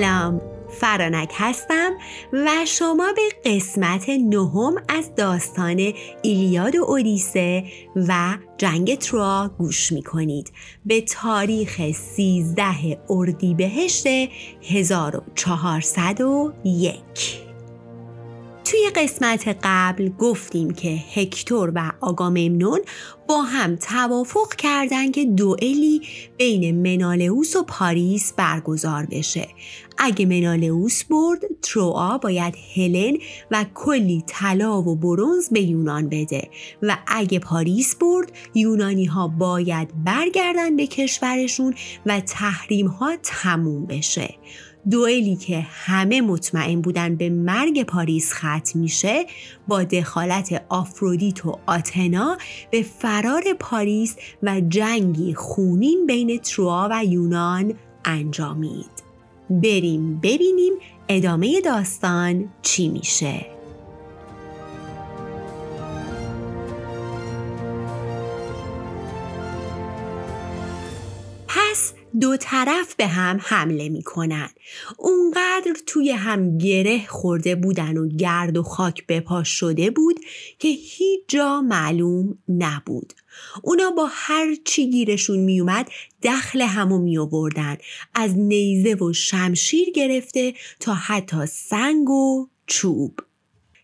سلام. فرانک هستم و شما به قسمت نهم از داستان ایلیاد و اودیسه و جنگ تروا گوش می کنید به تاریخ 13 اردیبهشت 1401 قسمت قبل گفتیم که هکتور و آگاممنون با هم توافق کردن که دوئلی بین منالئوس و پاریس برگزار بشه. اگه منالئوس برد، تروآ باید هلن و کلی طلا و برونز به یونان بده و اگه پاریس برد، یونانی ها باید برگردن به کشورشون و تحریم ها تموم بشه. دوئلی که همه مطمئن بودن به مرگ پاریس ختم میشه با دخالت آفرودیت و آتنا به فرار پاریس و جنگی خونین بین تروا و یونان انجامید. بریم ببینیم ادامه داستان چی میشه. دو طرف به هم حمله می کنن. اونقدر توی هم گره خورده بودن و گرد و خاک بپاش شده بود که هیچ جا معلوم نبود. اونا با هر چی گیرشون میومد دخل همو می آوردن از نیزه و شمشیر گرفته تا حتی سنگ و چوب.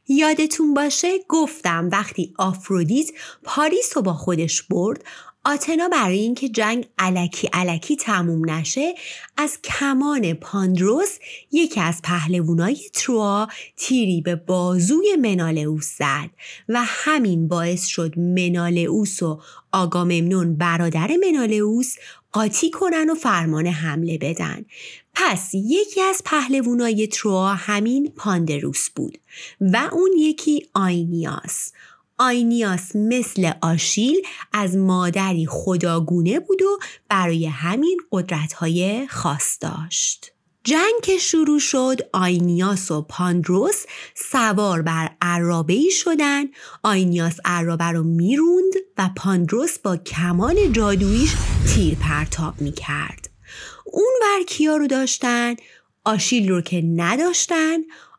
یادتون باشه گفتم وقتی آفرودیت پاریس رو با خودش برد آتنا برای اینکه جنگ علکی علکی تموم نشه از کمان پاندروس یکی از پهلوانای تروا تیری به بازوی منالئوس زد و همین باعث شد منالئوس و آگاممنون برادر منالئوس قاطی کنن و فرمان حمله بدن. پس یکی از پهلوانای تروا همین پاندروس بود و اون یکی آینیاس. آینیاس مثل آشیل از مادری خداگونه بود و برای همین قدرتهای خاص داشت. جنگ که شروع شد آینیاس و پاندروس سوار بر عرابه ای شدن. آینیاس عرابه رو می‌روند و پاندروس با کمان جادویش تیر پرتاب می‌کرد. اون ورکیا رو داشتن؟ آشیل رو که نداشتن.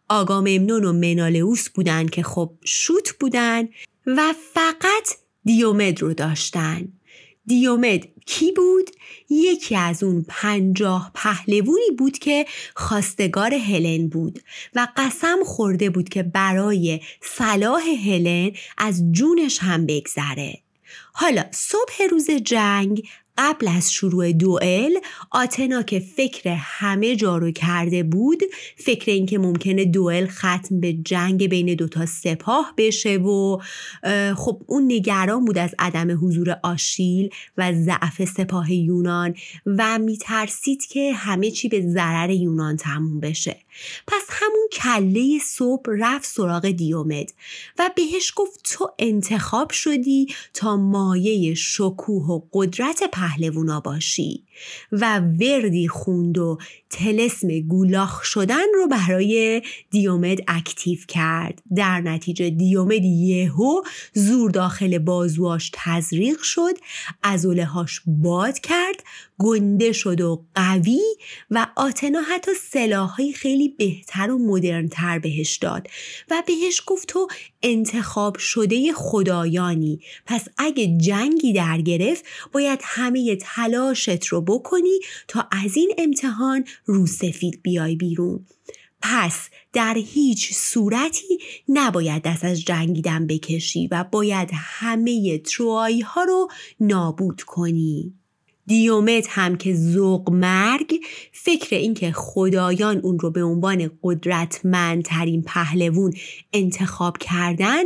آگاممنون و منالئوس بودن که خب شوت بودن و فقط دیومد رو داشتن دیومد کی بود؟ یکی از اون پنجاه پهلوونی بود که خواستگار هلن بود و قسم خورده بود که برای صلاح هلن از جونش هم بگذره حالا صبح روز جنگ قبل از شروع دوئل آتنا که فکر همه جا رو کرده بود فکر اینکه ممکنه دوئل ختم به جنگ بین دوتا سپاه بشه و خب اون نگران بود از عدم حضور آشیل و ضعف سپاه یونان و میترسید که همه چی به ضرر یونان تموم بشه. پس همون کله صبح رفت سراغ دیومد و بهش گفت تو انتخاب شدی تا مایه شکوه و قدرت پهلوونا باشی و وردی خوند و تلسم گولاخ شدن رو برای دیومد اکتیو کرد. در نتیجه دیومد یهو زور داخل بازواش تزریق شد ازوله هاش باد کرد گنده شد و قوی و آتنا حتی سلاحهای خیلی بهتر و مدرنتر بهش داد و بهش گفت تو انتخاب شده خدایانی. پس اگه جنگی در گرفت باید همه تلاشت رو بکنی تا از این امتحان رو سفید بیای بیرون. پس در هیچ صورتی نباید دست از جنگیدن بکشی و باید همه تروایی ها رو نابود کنی. دیومت هم که زوق مرگ فکر اینکه خدایان اون رو به عنوان قدرتمندترین پهلوون انتخاب کردن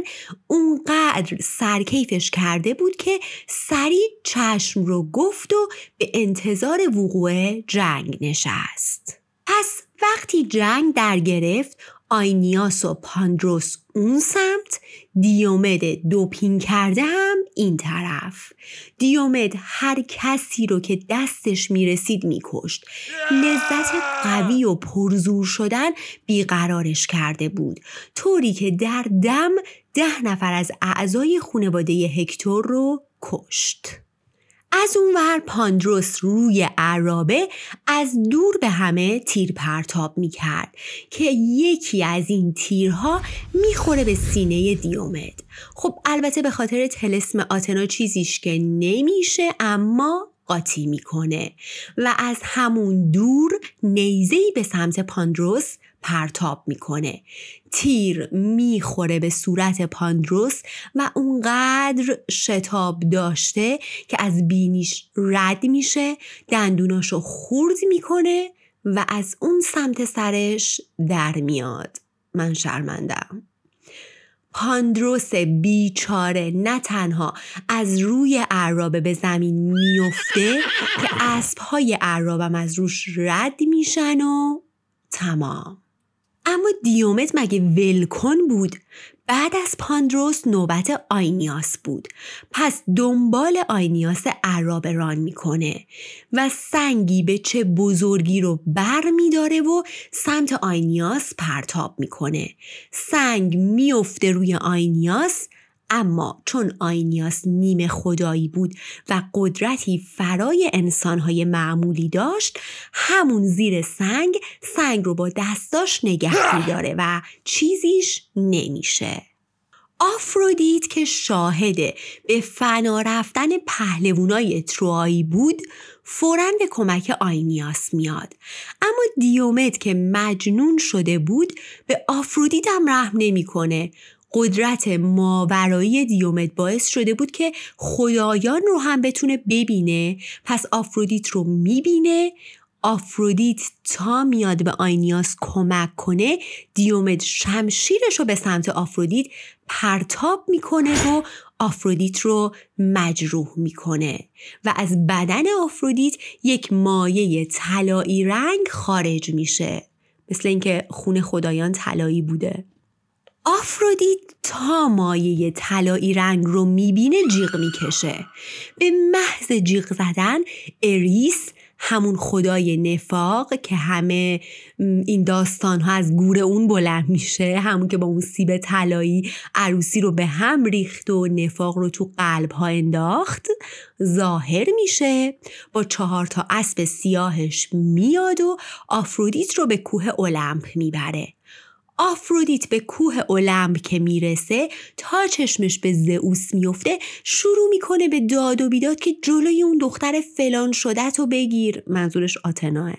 اونقدر سرکیفش کرده بود که سریع چشم رو گفت و به انتظار وقوع جنگ نشست. پس وقتی جنگ در گرفت آینیاس و پاندروس اون سمت دیومد دوپین کرده هم این طرف. دیومد هر کسی رو که دستش می‌رسید میکشت. لذت قوی و پرزور شدن بیقرارش کرده بود. طوری که در دم ده نفر از اعضای خانواده هکتور رو کشت. از اونور پاندروس روی عرابه از دور به همه تیر پرتاب می کرد که یکی از این تیرها می‌خوره به سینه دیومد. خب البته به خاطر تلسم آتنا چیزیش که نمیشه اما قاطی می‌کنه و از همون دور نیزهی به سمت پاندروس پرتاب می‌کنه. تیر می‌خوره به صورت پاندروس و اونقدر شتاب داشته که از بینیش رد میشه دندوناشو خورد می‌کنه و از اون سمت سرش در میاد. من شرمندم پاندروس بیچاره نه تنها از روی عرابه به زمین میفته که اسبهای عرابم از روش رد میشن و تمام. اما دیومت مگه ولکن بود؟ بعد از پاندروس نوبت آینیاس بود. پس دنبال آینیاس عراب ران می‌کنه و سنگی به چه بزرگی رو بر میداره و سمت آینیاس پرتاب می‌کنه. سنگ میفته روی آینیاس اما چون آینیاس نیمه خدایی بود و قدرتی فرای انسانهای معمولی داشت همون زیر سنگ سنگ رو با دستاش نگه میداره و چیزیش نمیشه. آفرودیت که شاهد به فنا رفتن پهلوانای تروایی بود فورا به کمک آینیاس میاد اما دیومد که مجنون شده بود به آفرودیت هم رحم نمی‌کنه. قدرت ماورایی دیومد باعث شده بود که خدایان رو هم بتونه ببینه. پس آفرودیت رو می‌بینه. آفرودیت تا میاد به آینیاس کمک کنه دیومد شمشیرش رو به سمت آفرودیت پرتاب می‌کنه و آفرودیت رو مجروح می‌کنه. و از بدن آفرودیت یک مایه طلایی رنگ خارج میشه. مثل اینکه خون خدایان طلایی بوده. آفرودیت تا مایه طلایی رنگ رو می‌بینه جیغ می‌کشه. به محض جیغ زدن اریس همون خدای نفاق که همه این داستان ها از گور اون بلند میشه همون که با اون سیب طلایی عروسی رو به هم ریخت و نفاق رو تو قلب ها انداخت ظاهر میشه. با چهار تا اسب سیاهش میاد و آفرودیت رو به کوه المپ می‌بره. آفرودیت به کوه المپ که می‌رسه تا چشمش به زئوس میفته شروع می‌کنه به داد و بیداد که جلوی اون دختر فلان شده تو بگیر. منظورش آتناه.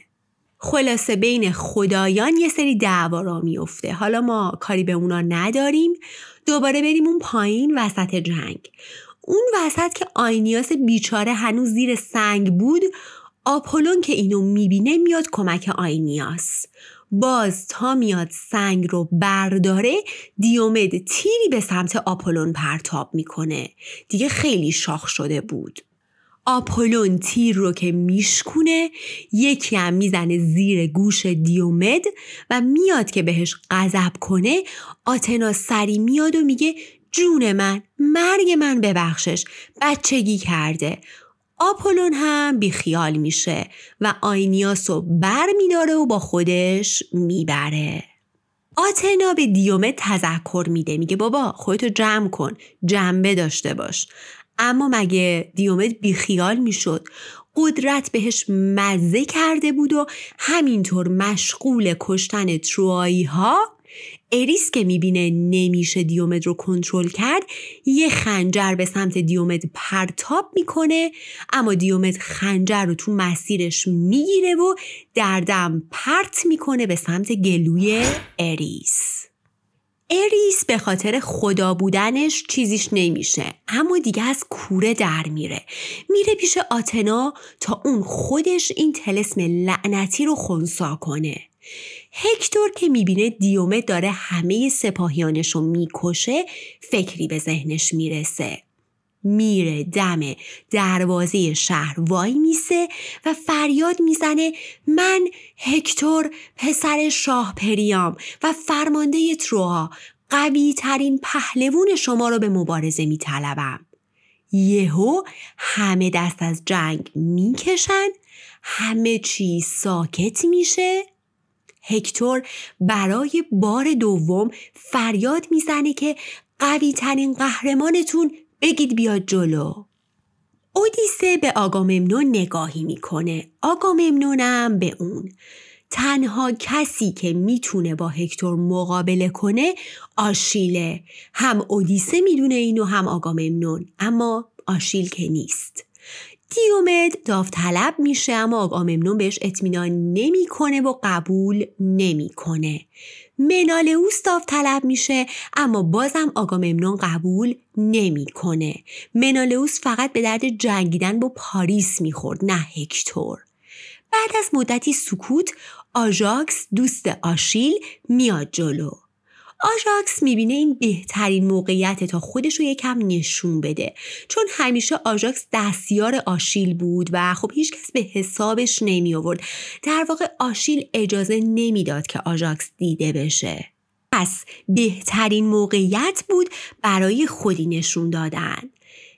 خلاصه بین خدایان یه سری دعوا را میفته حالا ما کاری به اونا نداریم. دوباره بریم اون پایین وسط جنگ. اون وسط که آینیاس بیچاره هنوز زیر سنگ بود آپولون که اینو می‌بینه میاد کمک آینیاس. باز تا میاد سنگ رو برداره دیومد تیری به سمت آپولون پرتاب می‌کنه. دیگه خیلی شاخ شده بود. آپولون تیر رو که میشکونه یکی هم می‌زنه زیر گوش دیومد و میاد که بهش غضب کنه. آتنا سری میاد و میگه جون من مرگ من ببخشش بچگی کرده. آپولون هم بیخیال میشه و آینیاس رو بر میداره و با خودش می‌بره. آتنا به دیومه تذکر میده. میگه بابا خودتو جمع کن جنبه داشته باش. اما مگه دیومد بیخیال می‌شد؟ قدرت بهش مزه کرده بود و همینطور مشغول کشتن تروایی ها اریس که می‌بینه نمیشه دیومد رو کنترل کرد یه خنجر به سمت دیومد پرتاب می‌کنه اما دیومد خنجر رو تو مسیرش می‌گیره و دردم پرت می‌کنه به سمت گلوی اریس. اریس به خاطر خدا بودنش چیزیش نمیشه اما دیگه از کوره در میره. میره پیش آتنا تا اون خودش این تلسم لعنتی رو خونسا کنه. هکتور که می‌بینه دیومه داره همه سپاهیانش رو می‌کشه فکری به ذهنش می‌رسه. میره دم دروازه شهر وای میسه و فریاد می‌زنه من هکتور پسر شاه پریام و فرمانده تروها قوی ترین پهلوون شما رو به مبارزه میطلبم. یهو همه دست از جنگ می‌کشن همه چی ساکت میشه. هکتور برای بار دوم فریاد می‌زنه که قوی ترین قهرمانتون بگید بیاد جلو. اودیسه به آگاممنون نگاهی می‌کنه. آگاممنونم به اون. تنها کسی که می‌تونه با هکتور مقابله کنه آشیله هم اودیسه می‌دونه اینو هم آگاممنون. اما آشیل که نیست. دیومد داوطلب میشه اما آگاممنون بهش اطمینان نمی‌کنه و قبول نمی‌کنه. منالئوس داوطلب میشه اما بازم آگاممنون قبول نمی‌کنه. منالئوس فقط به درد جنگیدن با پاریس می‌خورد نه هکتور. بعد از مدتی سکوت آژاکس دوست آشیل میاد جلو. آژاکس می‌بینه این بهترین موقعیته تا خودش رو یکم نشون بده. چون همیشه آژاکس دستیار آشیل بود و خب هیچکس به حسابش نمی آورد در واقع آشیل اجازه نمی‌داد که آژاکس دیده بشه. پس بهترین موقعیت بود برای خودی نشون دادن.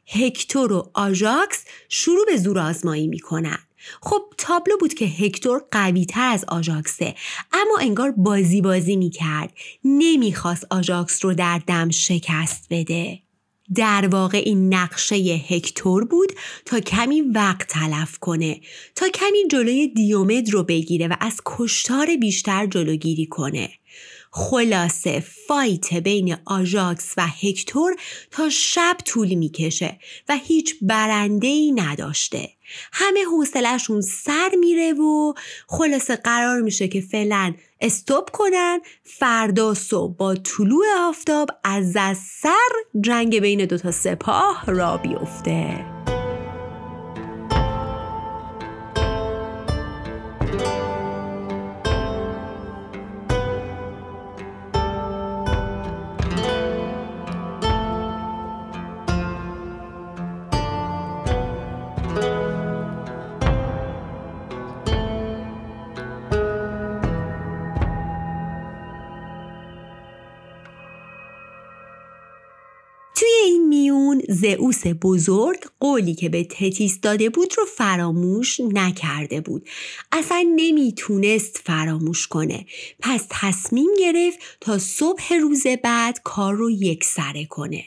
هکتور و آژاکس شروع به زور آزمایی می‌کنن. خب تابلو بود که هکتور قوی تر از آژاکسه اما انگار بازی بازی می‌کرد. نمی‌خواست آژاکس رو در دم شکست بده. در واقع این نقشه هکتور بود تا کمی وقت تلف کنه تا کمی جلوی دیومد رو بگیره و از کشتار بیشتر جلوگیری کنه. خلاصه فایت بین آژاکس و هکتور تا شب طول می‌کشه و هیچ برنده ای نداشته. همه حوصلهشون سر میره و خلاصه قرار میشه که فعلا استوب کنن فردا صبح با طلوع آفتاب از از سر جنگ بین دوتا سپاه را بیفته. زئوس بزرگ قولی که به تتیس داده بود رو فراموش نکرده بود. اصلا نمی‌تونست فراموش کنه. پس تصمیم گرفت تا صبح روز بعد کار رو یک سره کنه.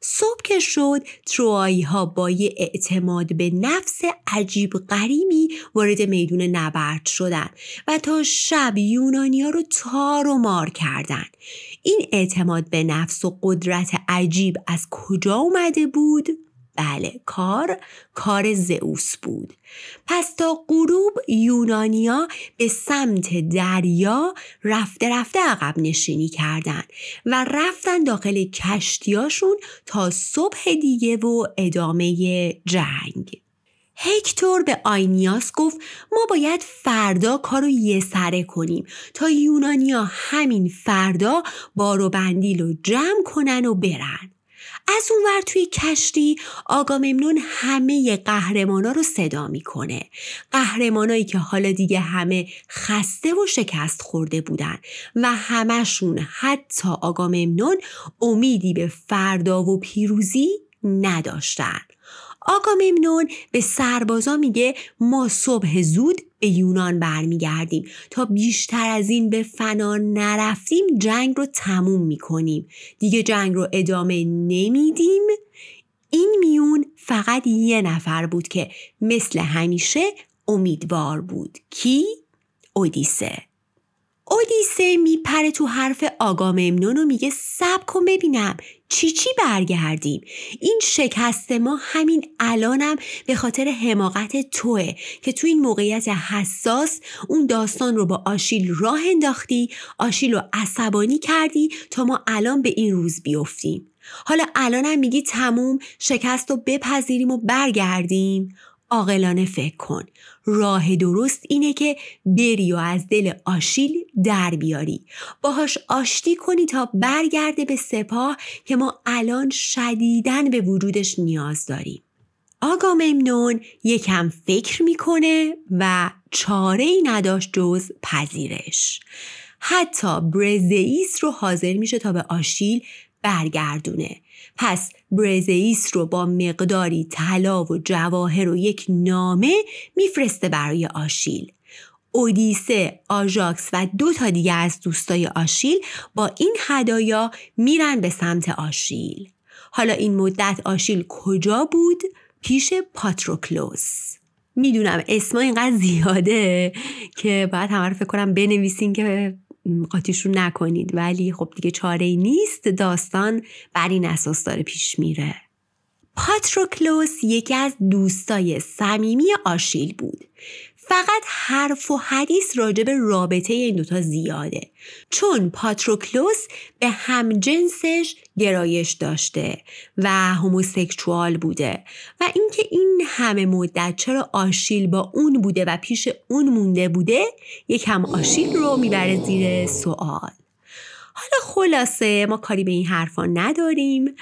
صبح که شد تروایی ها با یه اعتماد به نفس عجیب غریبی وارد میدون نبرد شدن و تا شب یونانیا رو تار و مار کردن. این اعتماد به نفس و قدرت عجیب از کجا اومده بود؟ بله کار کار زئوس بود پس تا غروب یونانیا به سمت دریا رفته رفته عقب نشینی کردند و رفتن داخل کشتیاشون تا صبح دیگه و ادامه جنگ هکتور به آینیاس گفت ما باید فردا کارو یه سره کنیم تا یونانیا همین فردا بارو بندیل رو جمع کنن و برن. از اونور توی کشتی آگاممنون همه قهرمانا رو صدا می‌کنه. قهرمانایی که حالا دیگه همه خسته و شکست خورده بودن و همشون حتی آگاممنون امیدی به فردا و پیروزی نداشتن. آگاممنون به سربازا میگه ما صبح زود به یونان برمیگردیم. تا بیشتر از این به فنا نرفتیم جنگ رو تموم می‌کنیم. دیگه جنگ رو ادامه نمیدیم. این میون فقط یه نفر بود که مثل همیشه امیدوار بود. کی؟ اودیسه. اودیسه میپره تو حرف آگاممنون و میگه سب کن ببینم. چی چی برگردیم؟ این شکست ما همین الانم به خاطر حماقت توه که تو این موقعیت حساس اون داستان رو با آشیل راه انداختی آشیل رو عصبانی کردی تا ما الان به این روز بیفتیم. حالا الانم میگی تموم شکست رو بپذیریم و برگردیم. عاقلانه فکر کن. راه درست اینه که بری و از دل آشیل در بیاری. باهاش آشتی کنی تا برگرده به سپاه که ما الان شدیدن به وجودش نیاز داریم. آگاممنون یکم فکر می‌کنه و چاره ای نداشت جز پذیرش. حتی برزئیس رو حاضر میشه تا به آشیل برگردونه. پس برزئیس رو با مقداری طلا و جواهر و یک نامه میفرسته برای آشیل. اودیسه، آژاکس و دو تا دیگه از دوستای آشیل با این هدایا میرن به سمت آشیل. حالا این مدت آشیل کجا بود؟ پیش پاتروکلوس. می‌دونم اسما اینقدر زیاده که باید همه رو فکر کنم بنویسین که قاطیش رو نکنید. ولی خب دیگه چاره نیست. داستان بر این اساس داره پیش میره. پاتروکلوس یکی از دوستای صمیمی آشیل بود. فقط حرف و حدیث راجع به رابطه این دوتا زیاده. چون پاتروکلوس به همجنسش گرایش داشته و homosexual بوده و اینکه این همه مدت چرا آشیل با اون بوده و پیش اون مونده بوده یکم آشیل رو می‌بره زیر سوال. حالا خلاصه ما کاری به این حرفا نداریم.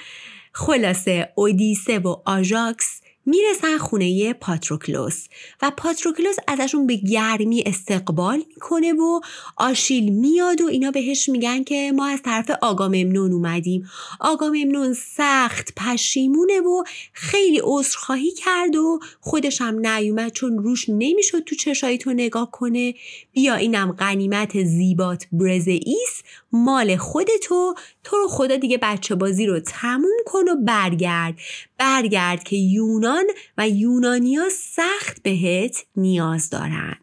خلاصه اودیسه و آژاکس می‌رسن خونه پاتروکلوس و پاتروکلوس ازشون به گرمی استقبال می‌کنه و آشیل میاد و اینا بهش میگن که ما از طرف آگاممنون اومدیم. آگاممنون سخت پشیمونه و خیلی عذرخواهی کرد و خودش هم نیومد چون روش نمی‌شد تو چشایی تو نگاه کنه. بیا اینم غنیمت زیبات برزئیس مال خودتو تو رو خدا دیگه بچه بازی رو تموم کن و برگرد. برگرد که یونان و یونانیا سخت بهت نیاز دارن.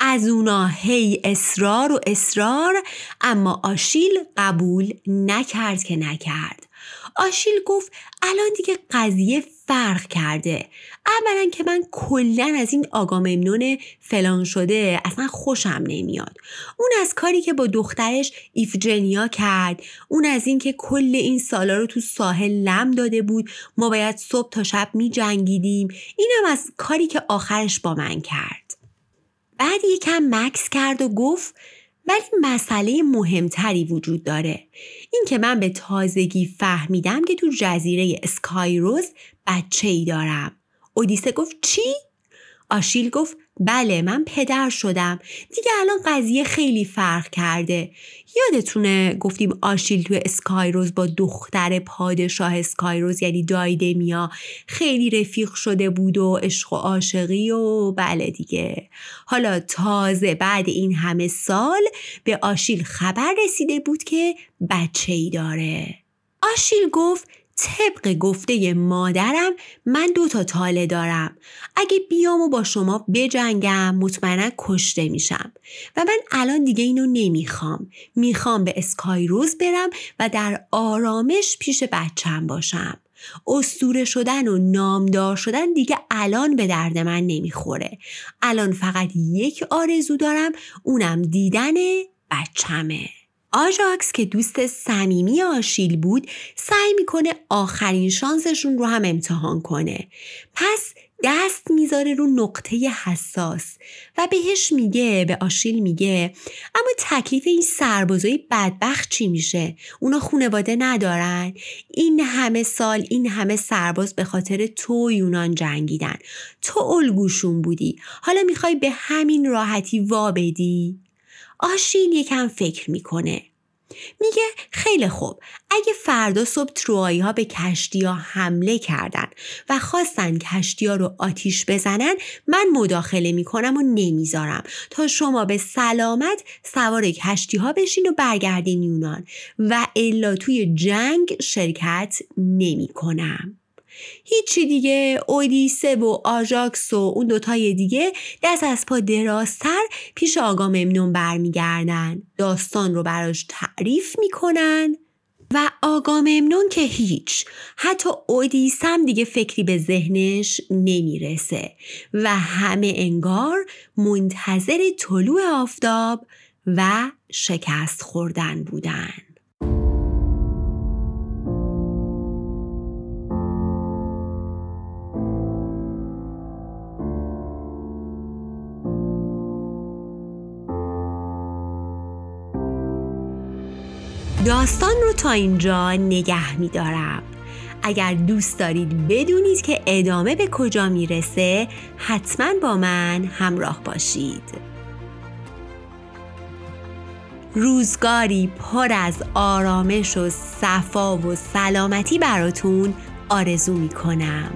از اونا هی اصرار و اصرار اما آشیل قبول نکرد که نکرد. آشیل گفت الان دیگه قضیه فرق کرده. اولا که من کلا از این آگاممنون فلان شده اصلا خوشم نمیاد. اون از کاری که با دخترش ایفجنیا کرد. اون از این که کل این سالا رو تو ساحل لم داده بود. ما باید صبح تا شب می جنگیدیم اینم از کاری که آخرش با من کرد. بعد یکم مکس کرد و گفت ولی مسئله مهمتری وجود داره این که من به تازگی فهمیدم که تو جزیره اسکایروز بچه ای دارم اودیسه گفت چی؟ آشیل گفت بله من پدر شدم. دیگه الان قضیه خیلی فرق کرده. یادتونه گفتیم آشیل توی اسکایروز با دختر پادشاه اسکایروز یعنی دایدمیا خیلی رفیق شده بود و عشق و عاشقی و بله دیگه. حالا تازه بعد این همه سال به آشیل خبر رسیده بود که بچه ای داره. آشیل گفت طبق گفته مادرم من دو تا تاله دارم. اگه بیام و با شما بجنگم مطمئنا کشته میشم. و من الان دیگه اینو نمی‌خوام. می‌خوام به اسکایروز برم و در آرامش پیش بچم باشم. استوره شدن و نامدار شدن دیگه الان به درد من نمی‌خوره. الان فقط یک آرزو دارم اونم دیدن بچمه. آژاکس که دوست صمیمی آشیل بود سعی می‌کنه آخرین شانسشون رو هم امتحان کنه. پس دست می‌ذاره رو نقطه حساس و بهش میگه به آشیل میگه اما تکلیف این سربازای بدبخت چی میشه؟ اونا خونواده ندارن. این همه سال این همه سرباز به خاطر تو یونان جنگیدن. تو الگوشون بودی. حالا می‌خوای به همین راحتی وا بدی؟ آشیل یکم فکر می‌کنه. میگه خیلی خوب. اگه فردا صبح تروایی ها به کشتی ها حمله کردن و خواستن کشتی ها رو آتیش بزنن من مداخله می‌کنم و نمی‌ذارم. تا شما به سلامت سوار کشتی ها بشین و برگردین یونان. و الا توی جنگ شرکت نمی‌کنم. هیچی دیگه اودیسه و آژاکس و اون دوتای دیگه دست از پا درازتر پیش آقا ممنون برمیگردن. داستان رو براش تعریف می‌کنن. و آقا ممنون که هیچ حتی اودیسم دیگه فکری به ذهنش نمی‌رسه. و همه انگار منتظر طلوع آفتاب و شکست خوردن بودن. داستان رو تا اینجا نگه میدارم. اگر دوست دارید بدونید که ادامه به کجا می‌رسه حتما با من همراه باشید. روزگاری پر از آرامش و صفا و سلامتی براتون آرزو می‌کنم.